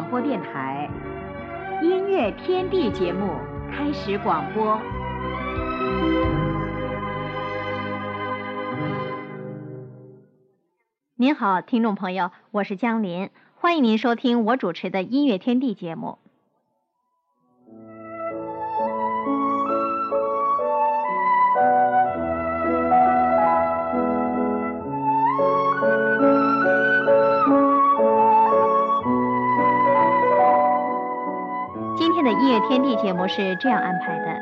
广播电台《音乐天地》节目开始广播。您好，听众朋友，我是江林，欢迎您收听我主持的《音乐天地》节目。音乐天地节目是这样安排的：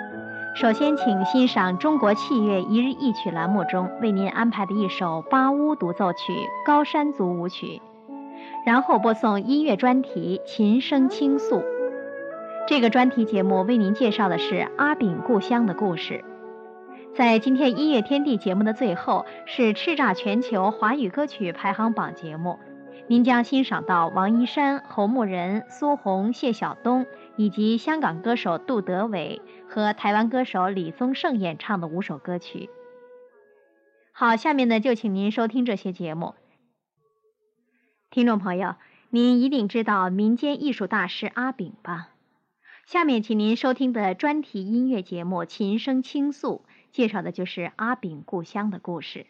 首先，请欣赏《中国器乐一日一曲》栏目中为您安排的一首巴乌独奏曲《高山族舞曲》，然后播送音乐专题《琴声倾诉》。这个专题节目为您介绍的是阿炳故乡的故事。在今天音乐天地节目的最后，是叱咤全球华语歌曲排行榜节目，您将欣赏到王一山、侯牧仁、苏红、谢晓东。以及香港歌手杜德伟和台湾歌手李宗盛演唱的五首歌曲。好，下面呢就请您收听这些节目。听众朋友，您一定知道民间艺术大师阿炳吧？下面请您收听的专题音乐节目《琴声倾诉》，介绍的就是阿炳故乡的故事。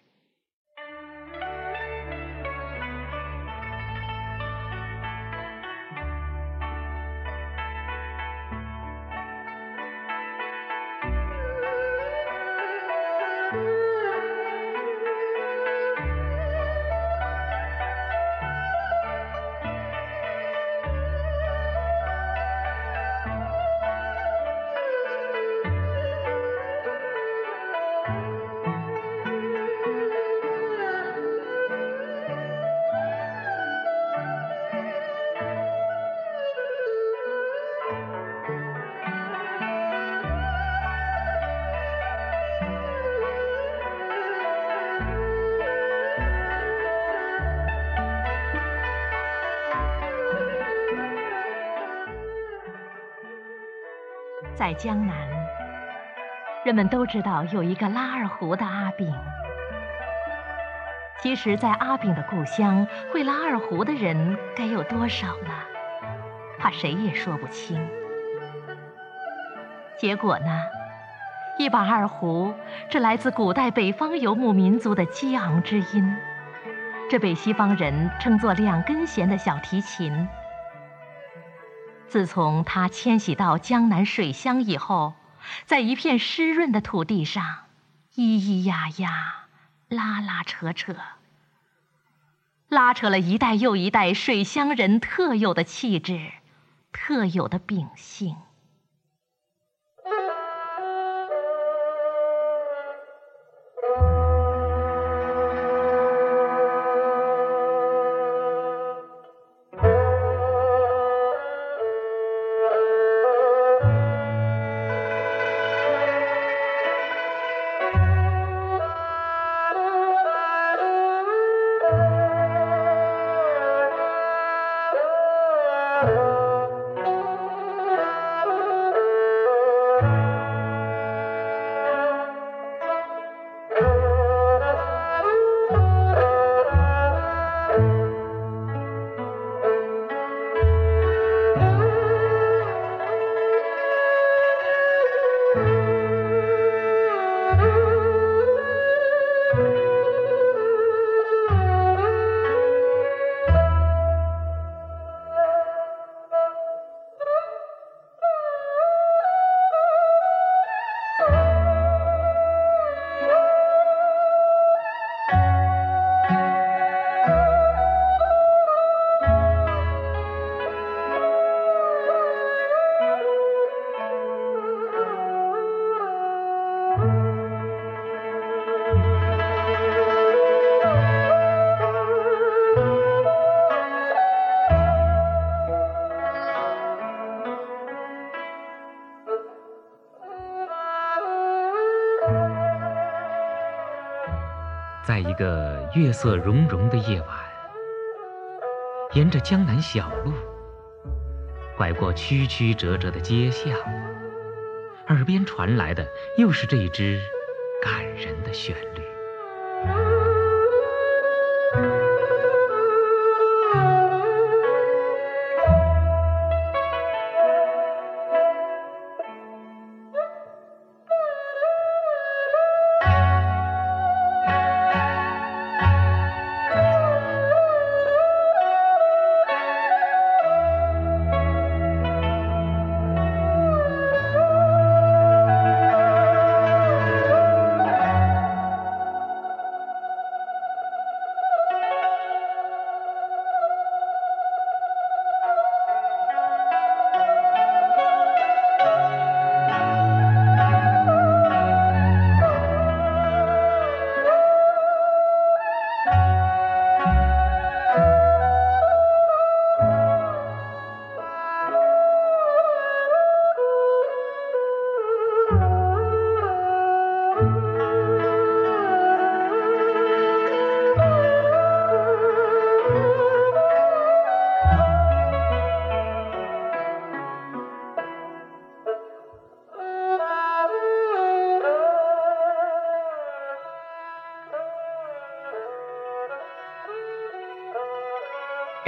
在江南，人们都知道有一个拉二胡的阿炳。其实，在阿炳的故乡，会拉二胡的人该有多少呢？怕谁也说不清。结果呢，一把二胡，这来自古代北方游牧民族的激昂之音，这被西方人称作两根弦的小提琴。自从他迁徙到江南水乡以后，在一片湿润的土地上，咿咿呀呀，拉拉扯扯，拉扯了一代又一代水乡人特有的气质，特有的秉性。个月色融融的夜晚，沿着江南小路，拐过曲曲折折的街巷，耳边传来的又是这一支感人的旋律。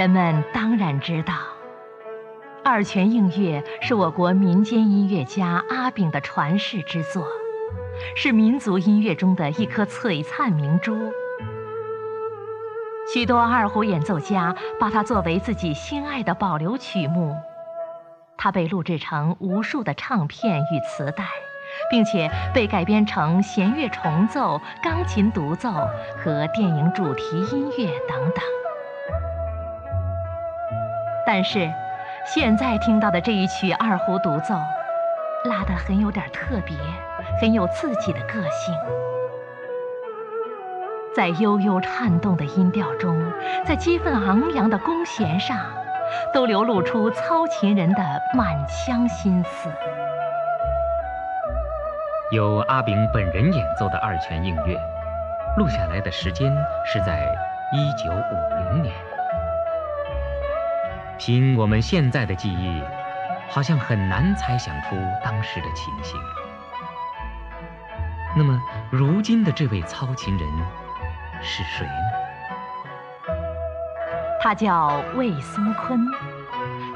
人们当然知道，《二泉映月》是我国民间音乐家阿炳的传世之作，是民族音乐中的一颗璀璨明珠。许多二胡演奏家把它作为自己心爱的保留曲目，它被录制成无数的唱片与磁带，并且被改编成弦乐重奏、钢琴独奏和电影主题音乐等等。但是，现在听到的这一曲二胡独奏，拉得很有点特别，很有自己的个性。在悠悠颤动的音调中，在激愤昂扬的弓弦上，都流露出操琴人的满腔心思。由阿炳本人演奏的《二泉映月》，录下来的时间是在一九五零年。凭我们现在的记忆，好像很难猜想出当时的情形。那么，如今的这位操琴人？是谁呢？他叫魏松坤，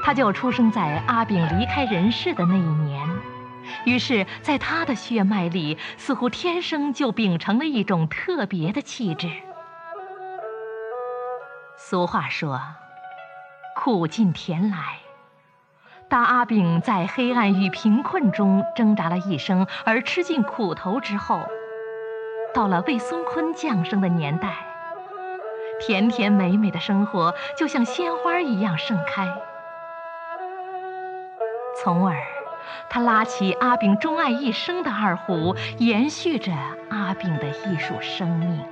他就出生在阿炳离开人世的那一年。于是，在他的血脉里，似乎天生就秉承了一种特别的气质。俗话说：“苦尽甜来。”当阿炳在黑暗与贫困中挣扎了一生，而吃尽苦头之后。到了魏松坤降生的年代，甜甜美美的生活就像鲜花一样盛开。从而，他拉起阿炳钟爱一生的二胡，延续着阿炳的艺术生命。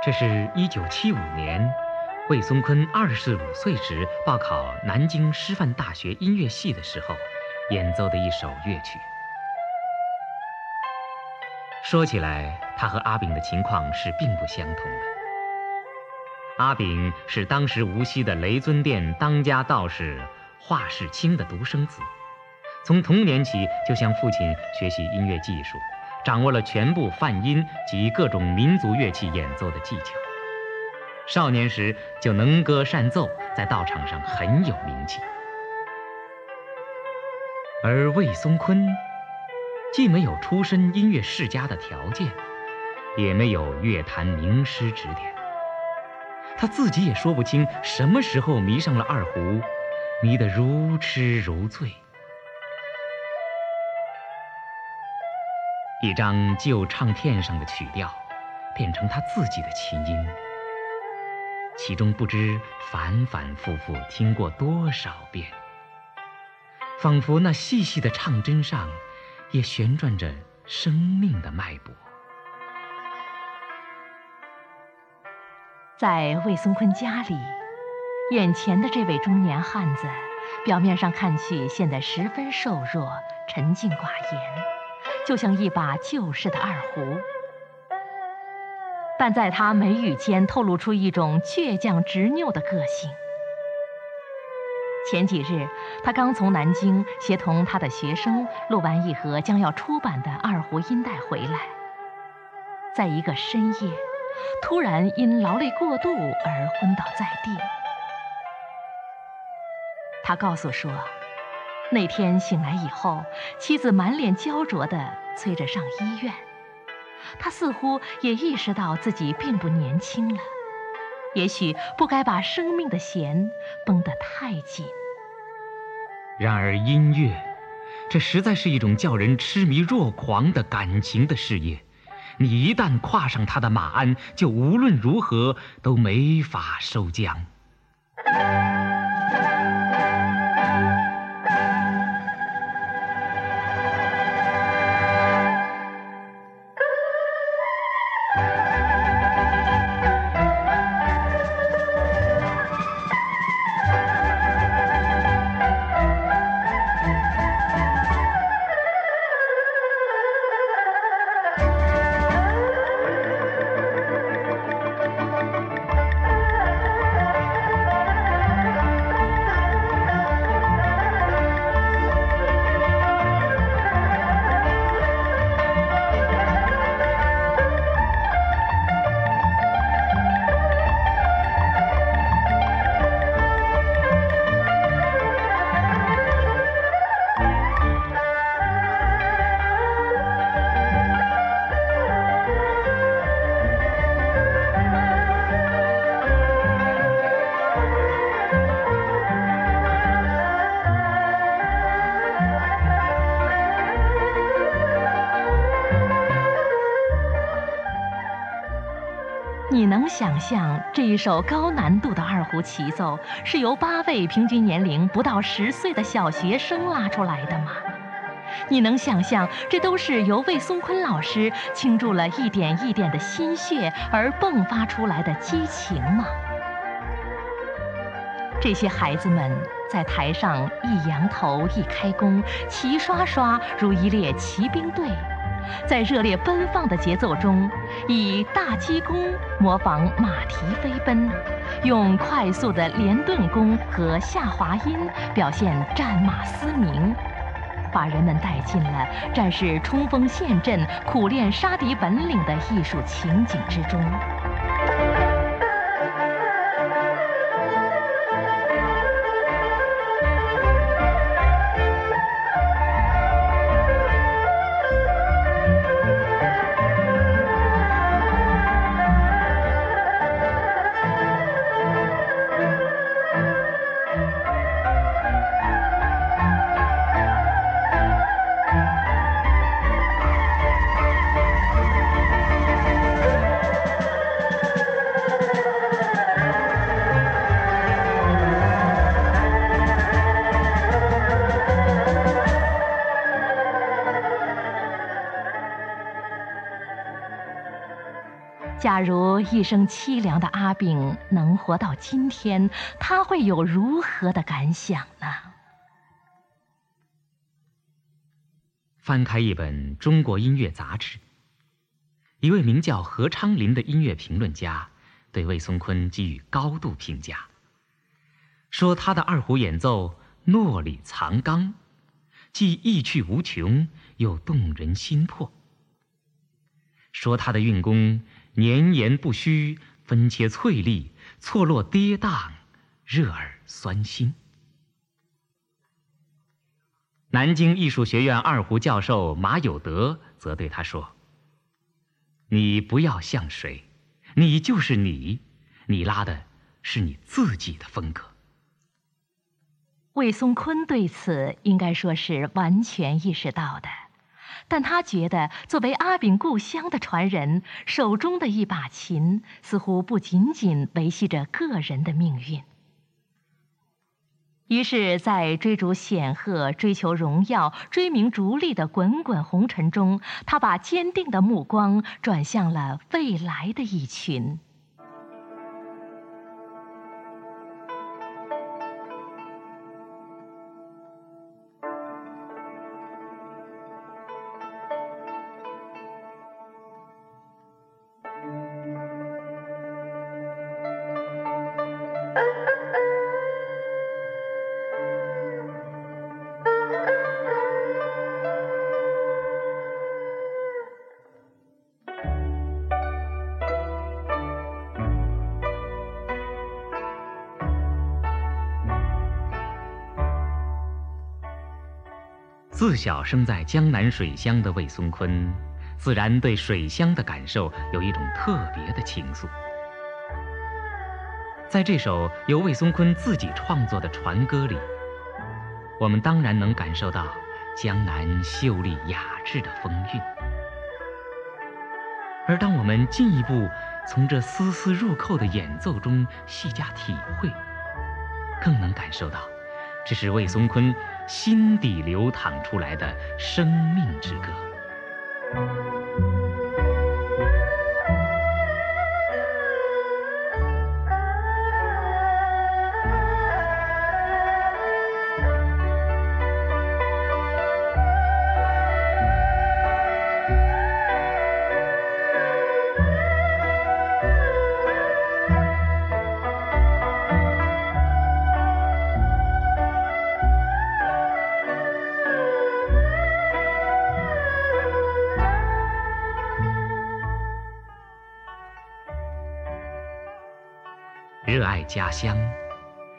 这是一九七五年，魏松坤二十五岁时报考南京师范大学音乐系的时候，演奏的一首乐曲。说起来，他和阿炳的情况是并不相同的。阿炳是当时无锡的雷尊殿当家道士华世清的独生子，从童年起就向父亲学习音乐技术。掌握了全部泛音及各种民族乐器演奏的技巧，少年时就能歌善奏，在道场上很有名气。而魏松坤既没有出身音乐世家的条件，也没有乐坛名师指点，他自己也说不清什么时候迷上了二胡，迷得如痴如醉。一张旧唱片上的曲调，变成他自己的琴音，其中不知反反复复听过多少遍，仿佛那细细的唱针上，也旋转着生命的脉搏。在魏松坤家里，眼前的这位中年汉子，表面上看去显得十分瘦弱、沉静寡言，就像一把旧式的二胡。但在他眉宇间透露出一种倔强执拗的个性。前几日，他刚从南京协同他的学生录完一盒将要出版的二胡音带回来，在一个深夜。突然因劳累过度而昏倒在地。他告诉说，那天醒来以后，妻子满脸焦灼地催着上医院。他似乎也意识到自己并不年轻了，也许不该把生命的弦绷得太紧。然而音乐，这实在是一种叫人痴迷若狂的感情的事业。你一旦跨上他的马鞍，就无论如何都没法收缰。想象这一首高难度的二胡齐奏是由八位平均年龄不到十岁的小学生拉出来的吗？你能想象这都是由魏松坤老师倾注了一点一点的心血而迸发出来的激情吗？这些孩子们在台上一扬头一开弓，齐刷刷如一列骑兵队。在热烈奔放的节奏中，以大鸡弓模仿马蹄飞奔，用快速的连顿弓和下滑音表现战马嘶鸣，把人们带进了战士冲锋陷阵、苦练杀敌本领的艺术情景之中。假如一生凄凉的阿炳能活到今天，他会有如何的感想呢？翻开一本《中国音乐杂志》，一位名叫何昌林的音乐评论家对魏松坤给予高度评价，说他的二胡演奏糯里藏刚，既意趣无穷，又动人心魄。说他的运功。绵延不虚，分切翠丽，错落跌宕，热耳酸心。南京艺术学院二胡教授马有德则对他说：“你不要像谁，你就是你，你拉的是你自己的风格。”魏松坤对此应该说是完全意识到的，但他觉得作为阿炳故乡的传人，手中的一把琴似乎不仅仅维系着个人的命运。于是，在追逐显赫、追求荣耀、追名逐利的滚滚红尘中，他把坚定的目光转向了未来的一群。自小生在江南水乡的魏松坤，自然对水乡的感受有一种特别的情愫。在这首由魏松坤自己创作的船歌里，我们当然能感受到江南秀丽雅致的风韵。而当我们进一步从这丝丝入扣的演奏中细加体会，更能感受到。这是魏松坤心底流淌出来的生命之歌。家乡，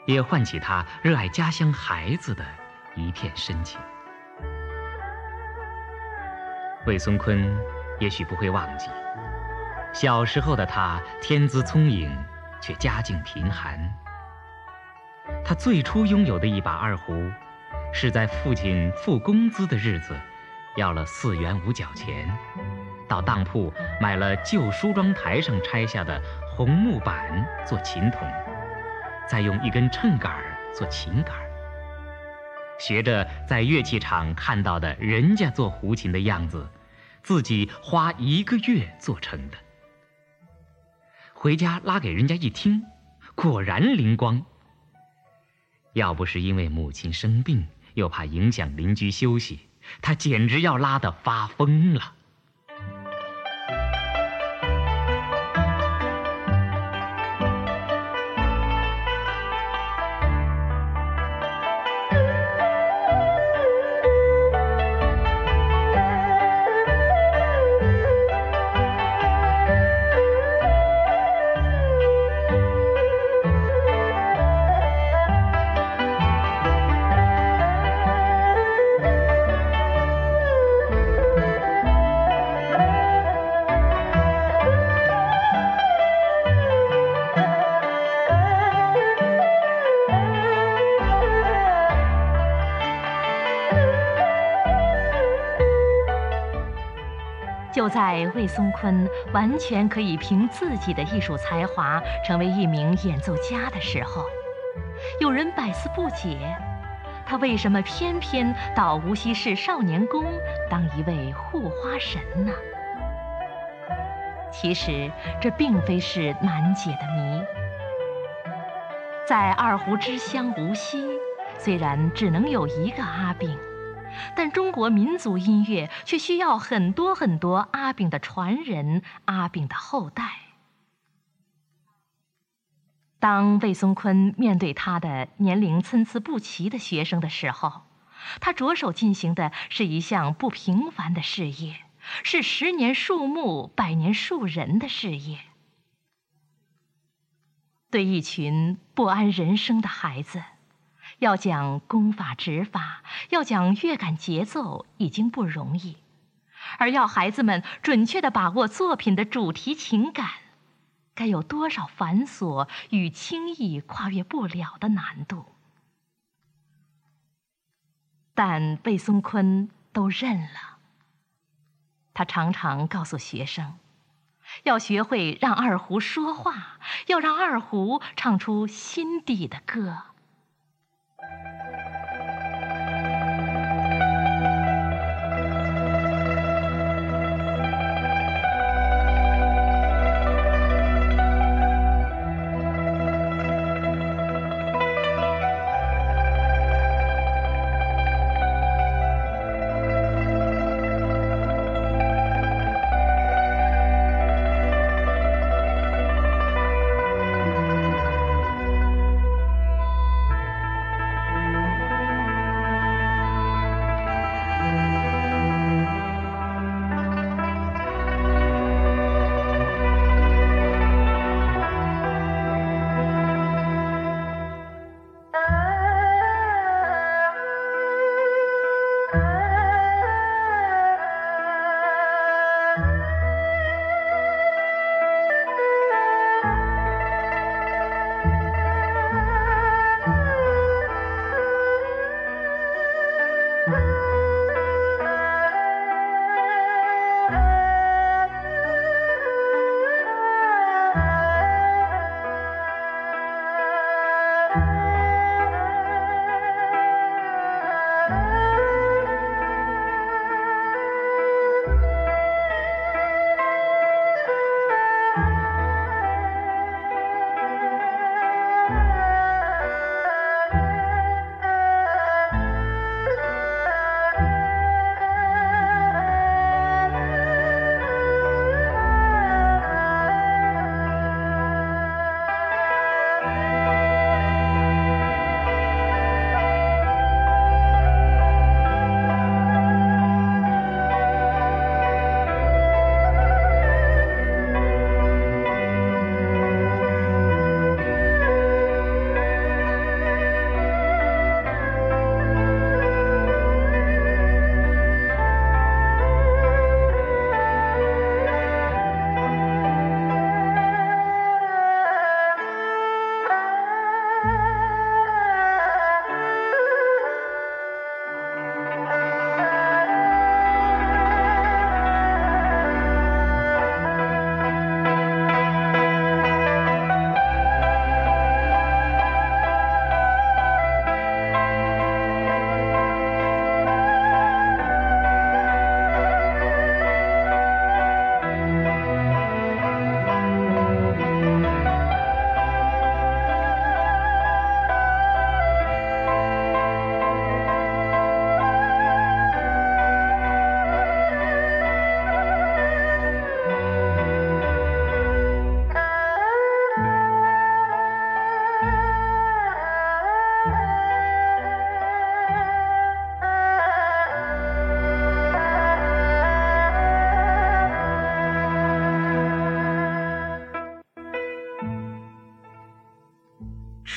也唤起他热爱家乡孩子的一片深情。魏松坤也许不会忘记，小时候的他天资聪颖，却家境贫寒。他最初拥有的一把二胡，是在父亲付工资的日子，要了四元五角钱，到当铺买了旧梳妆台上拆下的。红木板做琴筒，再用一根秤杆做琴杆，学着在乐器厂看到的人家做胡琴的样子，自己花一个月做成的。回家拉给人家一听，果然灵光。要不是因为母亲生病，又怕影响邻居休息，他简直要拉得发疯了。就在魏松坤完全可以凭自己的艺术才华成为一名演奏家的时候，有人百思不解：他为什么偏偏到无锡市少年宫当一位护花神呢？其实这并非是难解的谜。在二胡之乡无锡，虽然只能有一个阿炳。但中国民族音乐却需要很多很多阿炳的传人、阿炳的后代。当魏松坤面对他的年龄参差不齐的学生的时候，他着手进行的是一项不平凡的事业，是十年树木、百年树人的事业。对一群不安人生的孩子。要讲功法指法，要讲乐感节奏，已经不容易；而要孩子们准确地把握作品的主题情感，该有多少繁琐与轻易跨越不了的难度？但魏松坤都认了。他常常告诉学生，要学会让二胡说话，要让二胡唱出心底的歌。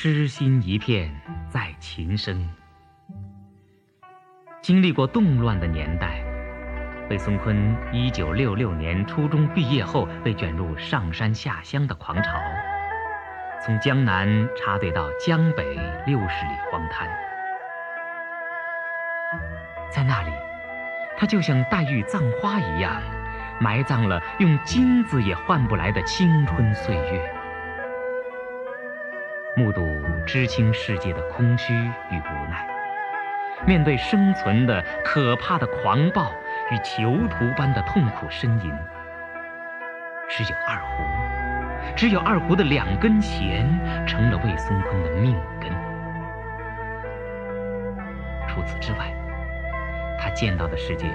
痴心一片在琴声。经历过动乱的年代，魏松坤一九六六年初中毕业后，被卷入上山下乡的狂潮，从江南插队到江北六十里荒滩，在那里，他就像黛玉葬花一样，埋葬了用金子也换不来的青春岁月。目睹知青世界的空虚与无奈，面对生存的可怕的狂暴与囚徒般的痛苦呻吟，只有二胡，只有二胡的两根弦成了魏松坤的命根。除此之外，他见到的世界，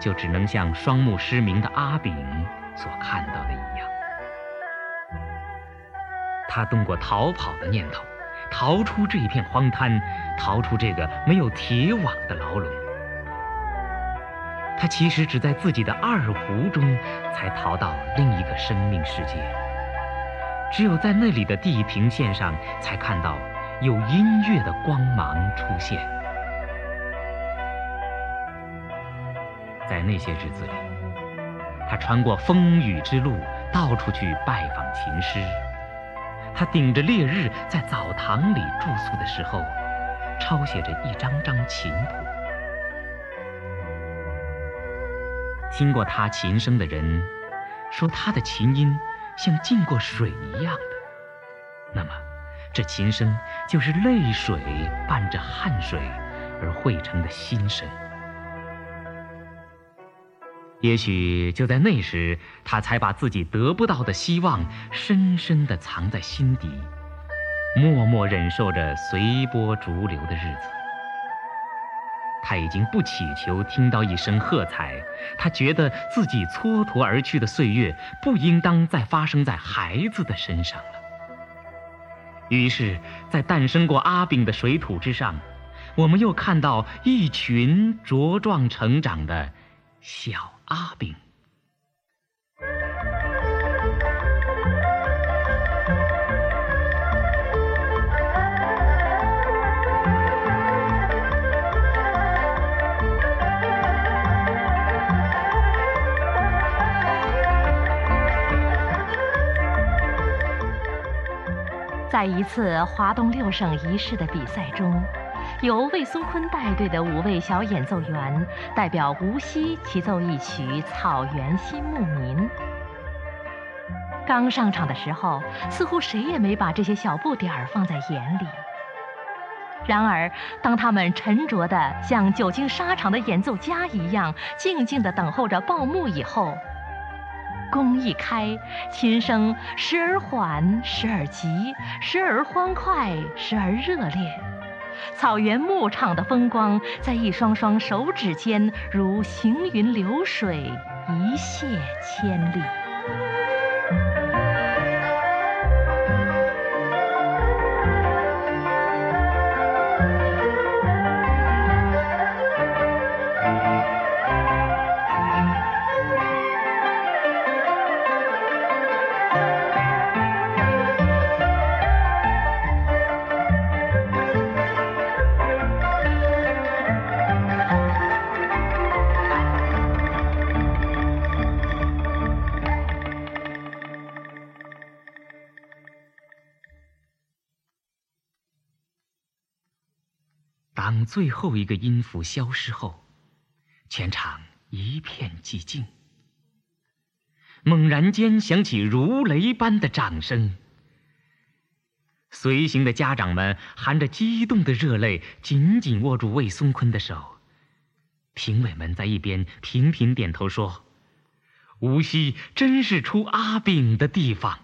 就只能像双目失明的阿炳所看到的一样。他动过逃跑的念头，逃出这一片荒滩，逃出这个没有铁网的牢笼。他其实只在自己的二胡中，才逃到另一个生命世界。只有在那里的地平线上，才看到有音乐的光芒出现。在那些日子里，他穿过风雨之路，到处去拜访琴师。他顶着烈日在澡堂里住宿的时候抄写着一张张琴谱。听过他琴声的人说他的琴音像浸过水一样的。那么这琴声就是泪水伴着汗水而汇成的心声。也许就在那时，他才把自己得不到的希望深深地藏在心底，默默忍受着随波逐流的日子。他已经不祈求听到一声喝彩，他觉得自己蹉跎而去的岁月不应当再发生在孩子的身上了。于是，在诞生过阿炳的水土之上，我们又看到一群茁壮成长的小阿炳。在一次华东六省一市的比赛中，由魏松坤带队的五位小演奏员代表无锡齐奏一曲《草原新牧民》。刚上场的时候，似乎谁也没把这些小不点儿放在眼里。然而，当他们沉着地像久经沙场的演奏家一样，静静地等候着报幕以后，弓一开，琴声时而缓，时而急，时而欢快，时而热烈。草原牧场的风光，在一双双手指间，如行云流水，一泻千里。最后一个音符消失后，全场一片寂静。猛然间响起如雷般的掌声，随行的家长们含着激动的热泪，紧紧握住魏松坤的手。评委们在一边频频点头说：“无锡真是出阿炳的地方。”